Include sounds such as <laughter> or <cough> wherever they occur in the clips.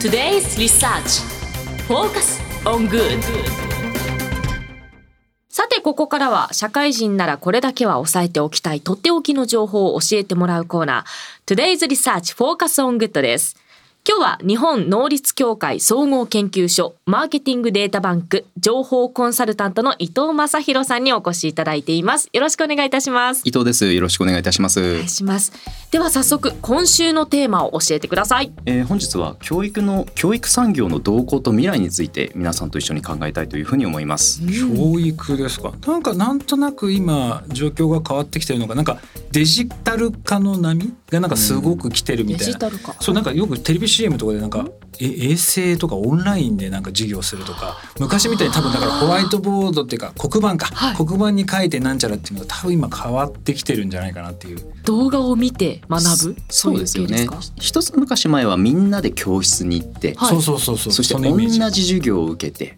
Today's Research Focus on Good さてここからは社会人ならこれだけは押さえておきたいとっておきの情報を教えてもらうコーナー Today's Research Focus on Good です今日は日本能率協会総合研究所マーケティングデータバンク情報コンサルタントの伊藤正弘さんにお越しいただいています。よろしくお願いいたします。伊藤です。よろしくお願いいたします。お願いします。では早速今週のテーマを教えてください、えー、本日は教育の教育産業の動向と未来について皆さんと一緒に考えたいというふうに思います。教育ですか。なんかなんとなく今状況が変わってきてるのかなんかデジタル化の波がなんかすごく来てるみたいな、うん、そうなんかよくテレビ CM とかでなんかえ衛星とかオンラインでなんか授業するとか昔みたいに多分だからホワイトボードっていうか黒板か、はい、黒板に書いてなんちゃらっていうのが多分今変わってきてるんじゃないかなっていう。動画を見て学ぶ？そうですよね。一つ昔前はみんなで教室に行って、はい、そうそうそうそう。そして同じ授業を受けて、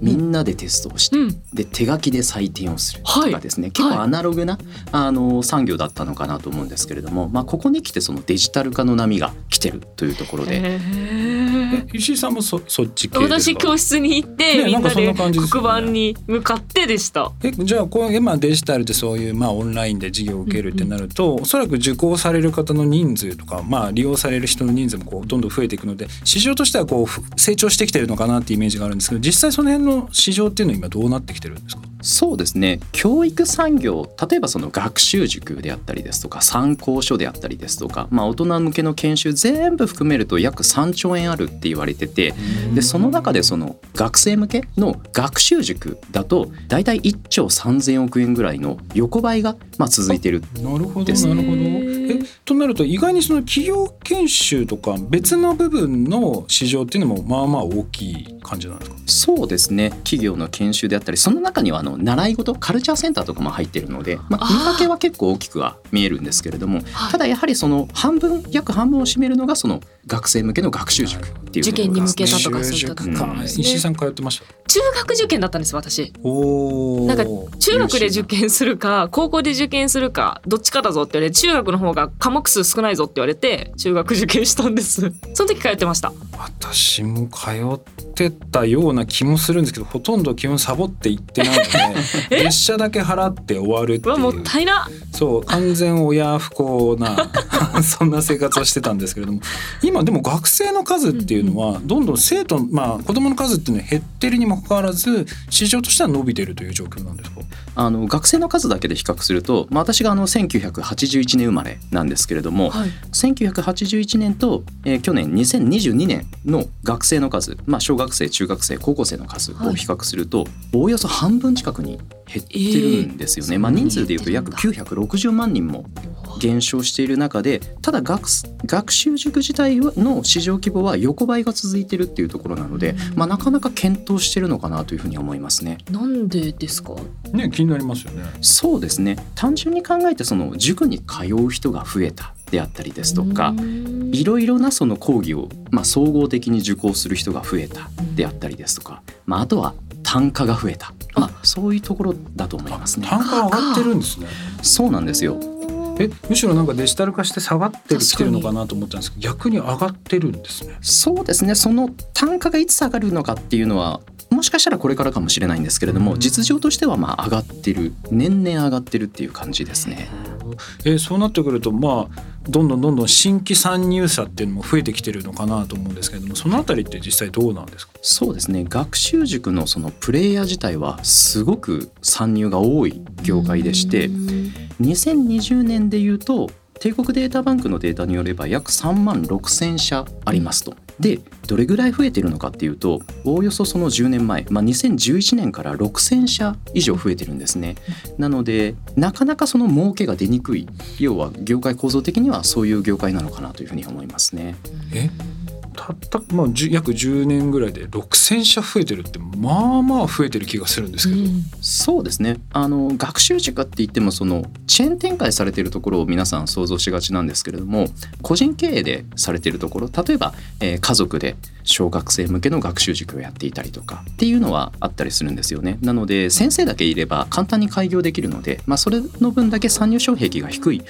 みんなでテストをして、うん、で手書きで採点をするとかですね、はい、結構アナログな、あの産業だったのかなと思うんですけれども、まあ、ここに来てそのデジタル化の波が来てるというところで。石井さんもそそっち私教室に行って、ね、みんなで黒板に向かってでした。えじゃあこう今デジタルでそういうまあオンラインで授業を受けるってなると、うん。うん、おそらく受講される方の人数とかまあ利用される人の人数もこうどんどん増えていくので市場としてはこう成長してきてるのかなっていうイメージがあるんですけど実際その辺の市場っていうのは今どうなってきてるんですか？そうですね。教育産業例えばその学習塾であったりですとか参考書であったりですとか、まあ、大人向けの研修全部含めると約3兆円あるって言われててでその中でその学生向けの学習塾だと大体1兆3,000億円ぐらいの横ばいがまあ続いてるなるほどなるほどえとなると意外にその企業研修とか別の部分の市場っていうのもまあまあ大きい感じなんですか？そうですね。企業の研修であったりその中にはあの習い事カルチャーセンターとかも入っているので、まあ、見かけは結構大きくは見えるんですけれどもただやはりその半分約半分を占めるのがその学生向けの学習塾っていう受験に向けたとかそういった、うん、石井さん通ってました中学受験だったんです私。なんか中学で受験するか高校で受験するかどっちかだぞって言われて中学の方が科目数少ないぞって言われて中学受験したんです。その時通ってました。私も通ってたような気もするんですけどほとんど基本サボって行ってないので <laughs> 列車だけ払って終わるっていう。もったいな。そう完全親不幸な <laughs> そんな生活をしてたんですけれども。今でも学生の数っていうのはどんどん生徒まあ子供の数っていうのは減ってるにもかかわらず市場としては伸びてるという状況なんですか？あの学生の数だけで比較すると、まあ、私があの1981年生まれなんですけれども、はい、1981年と、えー、去年2022年の学生の数、まあ、小学生中学生高校生の数を比較すると、はい、おおよそ半分近くに減ってるんですよね、えー、まあ、人数でいうと約960万人も減少している中でただ学学習塾自体の市場規模は横ばいが続いてるっていうところなので、まあ、なかなか検討してるのかなというふうに思いますね。なんでですか？ね気になりますよね。そうですね。単純に考えてその塾に通う人が増えたであったりですとかいろいろなその講義を、まあ、総合的に受講する人が増えたであったりですとか、まあ、あとは単価が増えた、まあ、そういうところだと思いますね。単価上がってるんですね。そうなんですよ。えむしろなんかデジタル化して下がってきてるのかなと思ったんですけど逆に上がってるんですねそうですねその単価がいつ下がるのかっていうのはもしかしたらこれからかもしれないんですけれども、実情としてはまあ上がってる年々上がってるっていう感じですね。えそうなってくるとまあどんどんどんどん新規参入者っていうのも増えてきてるのかなと思うんですけれどもそのあたりって実際どうなんですか？そうですね学習塾のそのプレイヤー自体はすごく参入が多い業界でして2020年でいうと帝国データバンクのデータによれば約3万6,000社ありますと。でどれぐらい増えてるのかっていうとおおよそその10年前、まあ、2011年から6,000社以上増えてるんですね。なのでなかなかその儲けが出にくい要は業界構造的にはそういう業界なのかなというふうに思いますね。えたった、まあ、約10年ぐらいで6,000社増えてるってまあまあ増えてる気がするんですけど、うん、そうですね。あの学習塾って言ってもそのチェーン展開されているところを皆さん想像しがちなんですけれども個人経営でされているところ例えば、えー、家族で小学生向けの学習塾をやっていたりとかっていうのはあったりするんですよね。なので先生だけいれば簡単に開業できるので、まあ、それの分だけ参入障壁が低い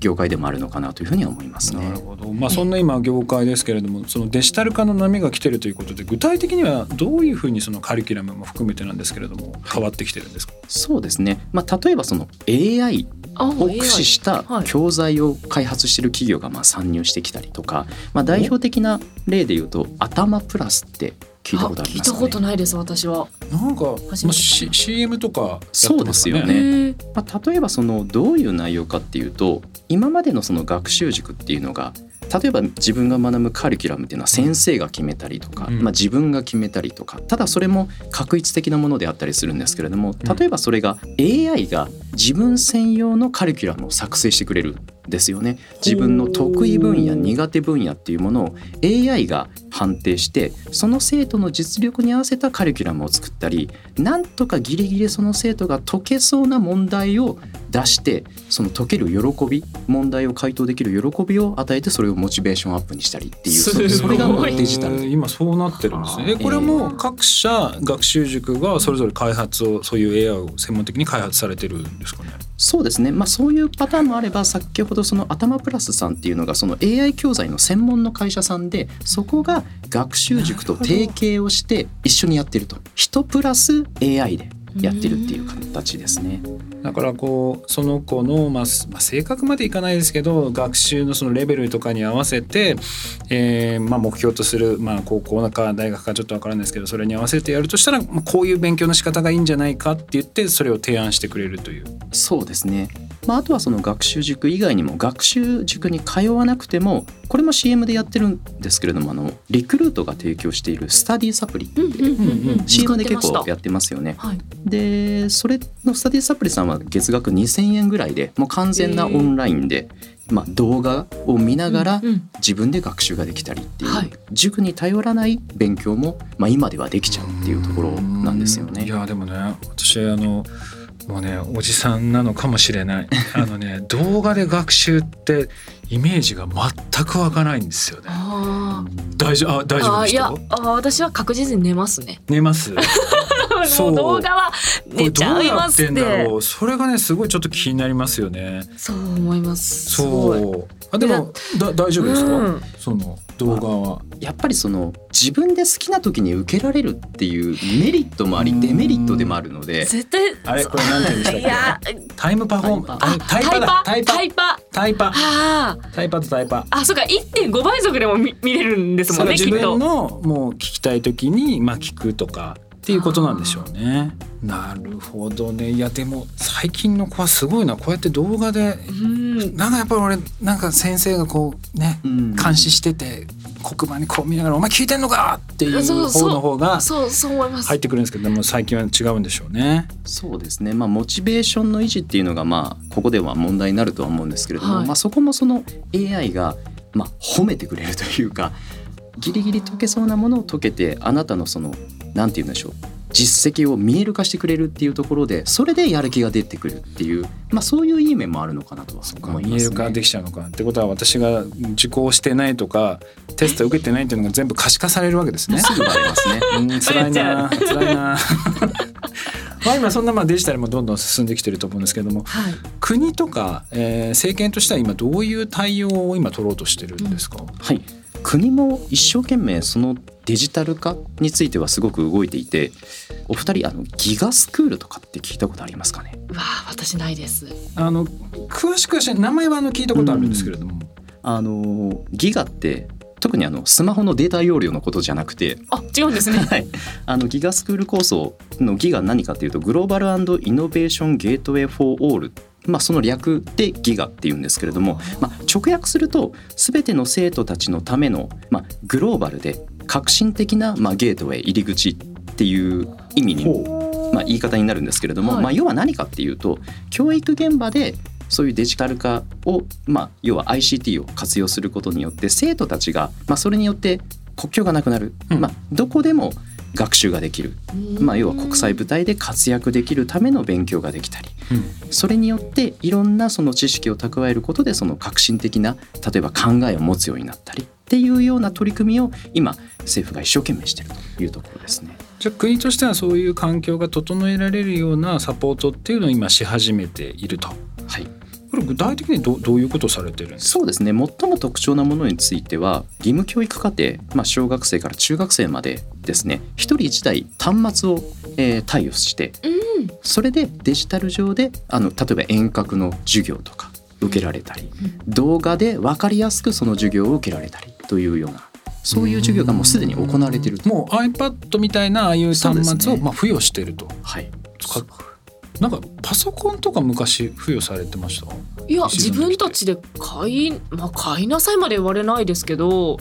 業界でもあるのかなというふうには思いますね。なるほど。まあ、そんな今業界ですけれどもそのデデジタル化の波が来てるということで具体的にはどういうふうにそのカリキュラムも含めてなんですけれども変わってきてるんですか、そうですね、まあ、例えばその AI を駆使した教材を開発している企業がまあ参入してきたりとか、まあ、代表的な例で言うと「頭プラス」って聞いたことありますか、ね、聞いたことないです私は。なんか、まあ、C、CM とか、ね、そうですよね。まあ、例えばそのどういう内容かっていうと今までのその学習塾っていうのが例えば自分が学ぶカリキュラムっていうのは先生が決めたりとか、うん、まあ、自分が決めたりとかただそれも確一的なものであったりするんですけれども例えばそれが AI が自分専用のカリキュラムを作成してくれるですよね。自分の得意分野苦手分野っていうものを AI が判定してその生徒の実力に合わせたカリキュラムを作ったりなんとかギリギリその生徒が解けそうな問題を出してその解ける喜び問題を回答できる喜びを与えてそれをモチベーションアップにしたりっていうそれがもうデジタル。今そうなってるんですね。これも各社学習塾がそれぞれ開発をそういう AI を専門的に開発されてるんですかね。そうですね、まあ、そういうパターンもあれば先ほどその頭プラスさんっていうのがその AI 教材の専門の会社さんでそこが学習塾と提携をして一緒にやってると。人プラス AI で。やってるっていう形ですね。だからこうその子の、まあ、まあ、性格までいかないですけど学習のそのレベルとかに合わせて、えーまあ、目標とする、まあ、高校か大学かちょっと分からないですけどそれに合わせてやるとしたら、まあ、こういう勉強の仕方がいいんじゃないかって言ってそれを提案してくれるという。そうですねまあ、あとはその学習塾以外にも学習塾に通わなくてもこれも CM でやってるんですけれどもあのリクルートが提供しているスタディサプリ。って CM で結構やってますよね。はい、でそれのスタディサプリさんは月額2000円ぐらいでもう完全なオンラインで。まあ、動画を見ながら自分で学習ができたりっていう、塾に頼らない勉強も、まあ、今ではできちゃうっていうところなんですよね。いやでもね私あのもうねおじさんなのかもしれない。<laughs> あのね動画で学習ってイメージが全くわからないんですよね。大丈夫あ大丈夫でした？いやあ私は確実に寝ますね。寝ます？<laughs> そう。動画は寝ちゃいますってそれがねすごいちょっと気になりますよね。そう思います。そう。あでもだ大丈夫ですか、うん、その動画は。やっぱりその自分で好きな時に受けられるっていうメリットもありデメリットでもあるので。絶対あれこれ何て言うんでしたっけ？タイムパフォーマンスタイパだ。タイパ。タイパ。タイパ。タイパ。とタイパ。あそうか。1.5倍速でも見見れるんですもんね自分のもう聞きたい時にまあ聞くとかっていうことなんでしょうね。なるほどね。いやでも最近の子はすごいな。こうやって動画でなんかやっぱり俺なんか先生がこうね監視してて黒板にこう見ながら「お前聞いてんのか!」っていう方の方が入ってくるんですけどでも最近は違うんでしょうね。そうですね、まあ、モチベーションの維持っていうのがまあここでは問題になるとは思うんですけれども、はい、まあ、そこもその AI がまあ褒めてくれるというかギリギリ解けそうなものを解けてあなたのその何て言うんでしょう実績を見える化してくれるっていうところでそれでやる気が出てくるっていう、まあ、そういういい面もあるのかなとは思います、ね、見える化できちゃうのかってことは私が受講してないとかテスト受けてないっていうのが全部可視化されるわけですね。すぐバレますね。うん、辛いな辛いな。<laughs> まあ今そんなまあデジタルもどんどん進んできてると思うんですけども、はい、国とか、えー、政権としては今どういう対応を今取ろうとしてるんですか、うん、はい国も一生懸命そのデジタル化についてはすごく動いていてお二人あのギガスクールとかって聞いたことありますかね？わ私ないです。あの詳しくは名前はあの聞いたことあるんですけれども、うん、あのギガって特にあのスマホのデータ容量のことじゃなくて。あ違うんですね、<laughs> はい、あのギガスクール構想のギガ何かっていうとグローバルイノベーションゲートウェイフォーオールまあ、その略でギガっていうんですけれども、まあ、直訳すると全ての生徒たちのための、まあ、グローバルで革新的な、まあ、ゲートウェイ入り口っていう意味に、まあ、言い方になるんですけれども、はい、まあ、要は何かっていうと教育現場でそういうデジタル化を、まあ、要は ICT を活用することによって生徒たちが、まあ、それによって国境がなくなる、うん、まあ、どこでも学習ができる、まあ、要は国際舞台で活躍できるための勉強ができたり、うん、それによっていろんなその知識を蓄えることでその革新的な例えば考えを持つようになったりっていうような取り組みを今政府が一生懸命しているというところですね。じゃあ国としてはそういう環境が整えられるようなサポートっていうのを今し始めていると。はい。これ具具体的にどどういうことされてるんですか？そうですね。最も特徴なものについては義務教育課程、まあ、小学生から中学生までですね。一人一台端末を、えー、貸与して、うん、それでデジタル上であの例えば遠隔の授業とか受けられたり、うん、動画で分かりやすくその授業を受けられたりというようなそういう授業がもうすでに行われているもう iPad みたいなああいう端末をまあ付与してると。はい。なんかパソコンとか昔付与されてました？いや自分たちで買いまあ買いなさいまで言われないですけど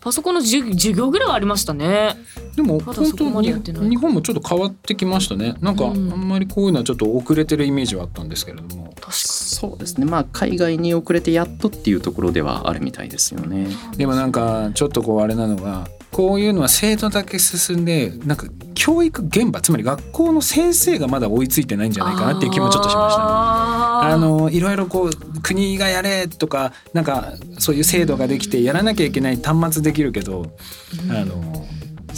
パソコンの授業ぐらいはありましたね。でも本当に日本もちょっと変わってきましたね。なんかあんまりこういうのはちょっと遅れてるイメージはあったんですけれども。確かそうですね。まあ海外に遅れてやっとっていうところではあるみたいですよね。でもなんかちょっとこうあれなのがこういうのは制度だけ進んでなんか教育現場つまり学校の先生がまだ追いついてないんじゃないかなっていう気もちょっとしました、ね、あのいろいろこう国がやれとかなんかそういう制度ができてやらなきゃいけない端末できるけど、あの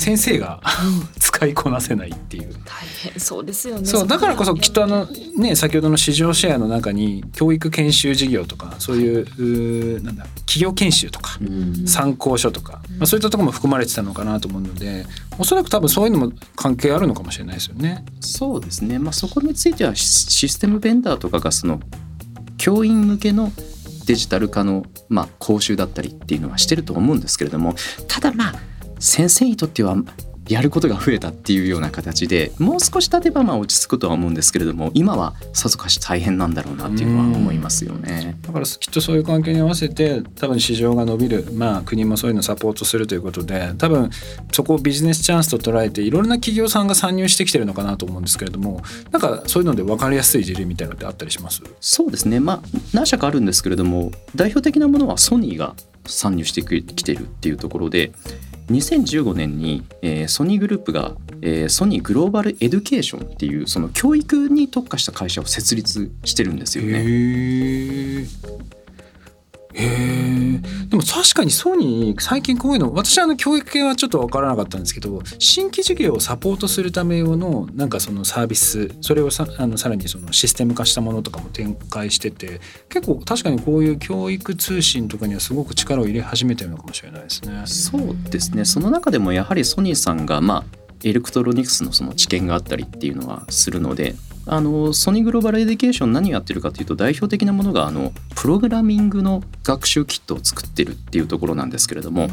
先生が <laughs> 使いこなせないっていう。大変そうですよね。そうだからこそきっとあのね先ほどの市場シェアの中に教育研修事業とかそういうなんだ企業研修とか参考書とか、まあ、そういったところも含まれてたのかなと思うのでおそらく多分そういうのも関係あるのかもしれないですよね。そうですね。まあそこについてはシステムベンダーとかがその教員向けのデジタル化の、まあ、講習だったりっていうのはしてると思うんですけれどもただまあ先生にとってはやることが増えたっていうような形でもう少し経てばまあ落ち着くとは思うんですけれども今はさぞかし大変なんだろうなっていうのは思いますよね。だからきっとそういう関係に合わせて多分市場が伸びるまあ国もそういうのをサポートするということで多分そこをビジネスチャンスと捉えていろんな企業さんが参入してきてるのかなと思うんですけれどもなんかそういうので分かりやすい事例みたいなのってあったりします？そうですね。まあ何社かあるんですけれども代表的なものはソニーが参入してきてるっていうところで2015年に、えー、ソニーグループが、えー、ソニーグローバルエデュケーションっていうその教育に特化した会社を設立してるんですよね。へえでも確かにソニー最近こういうの私あの教育系はちょっと分からなかったんですけど新規事業をサポートするため用のなんかそのサービスそれをさあのさらにそのシステム化したものとかも展開してて結構確かにこういう教育通信とかにはすごく力を入れ始めてるのかもしれないですね。そうですねその中でもやはりソニーさんがまあエレクトロニクスのその知見があったりっていうのはするのであのソニーグローバルエデュケーション何をやってるかというと代表的なものがあのプログラミングの学習キットを作ってるっていうところなんですけれども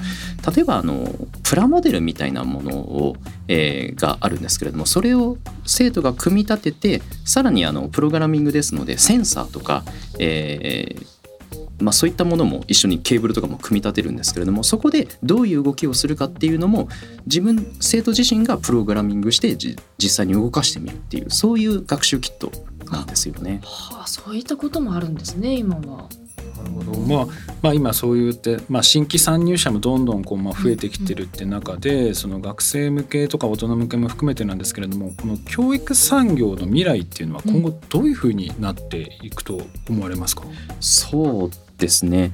例えばあのプラモデルみたいなものを、えー、があるんですけれどもそれを生徒が組み立ててさらにあのプログラミングですのでセンサーとか、えーまあ、そういったものも一緒にケーブルとかも組み立てるんですけれどもそこでどういう動きをするかっていうのも自分生徒自身がプログラミングして実際に動かしてみるっていうそういう学習キットなんですよね。はあ、そういったこともあるんですね今は。なるほど、まあ、まあ今そう言って、まあ、新規参入者もどんどんこうまあ増えてきてるって中で、その学生向けとか大人向けも含めてなんですけれどもこの教育産業の未来っていうのは今後どういうふうになっていくと思われますか、うん、そうですね。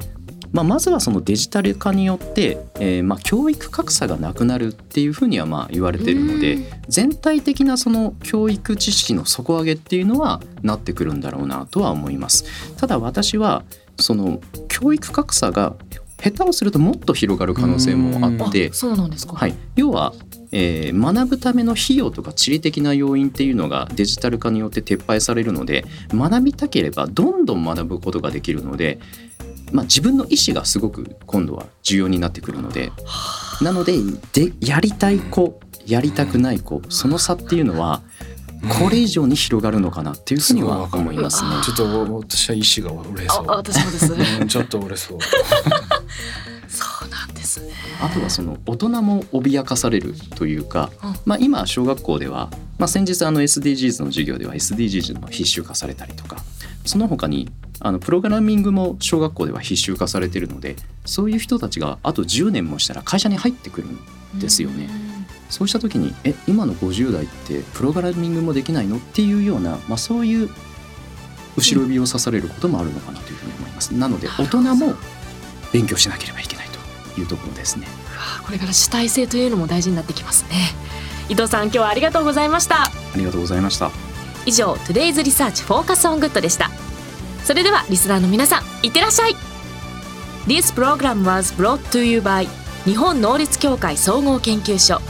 まあ、まずはそのデジタル化によって、えー、まあ教育格差がなくなるっていうふうにはまあ言われてるので全体的なその教育知識の底上げっていうのはなってくるんだろうなとは思います。ただ私はその教育格差が下手をするともっと広がる可能性もあってそうなんですか、はい、要は、えー、学ぶための費用とか地理的な要因っていうのがデジタル化によって撤廃されるので学びたければどんどん学ぶことができるので、まあ、自分の意思がすごく今度は重要になってくるのでなのででやりたい子やりたくない子その差っていうのはこれ以上に広がるのかなっていうふうには思いますね。ちょっと私は意志が折れそう。私もです、うん、ちょっと折れそう。<laughs> あとはその大人も脅かされるというか、まあ今小学校では、まあ先日あの SDGs の授業では SDGs の必修化されたりとか、その他にあのプログラミングも小学校では必修化されているので、そういう人たちがあと10年もしたら会社に入ってくるんですよね。そうした時にえ今の50代ってプログラミングもできないの？っていうような、まあ、そういう後ろ指を刺されることもあるのかなというふうに思います。なので大人も勉強しなければいけない。というところですね。これから主体性というのも大事になってきますね。伊藤さん今日はありがとうございました。ありがとうございました。以上 Today's Research Focus on Good でした。それではリスナーの皆さんいってらっしゃい This program was brought to you by 日本能率協会総合研究所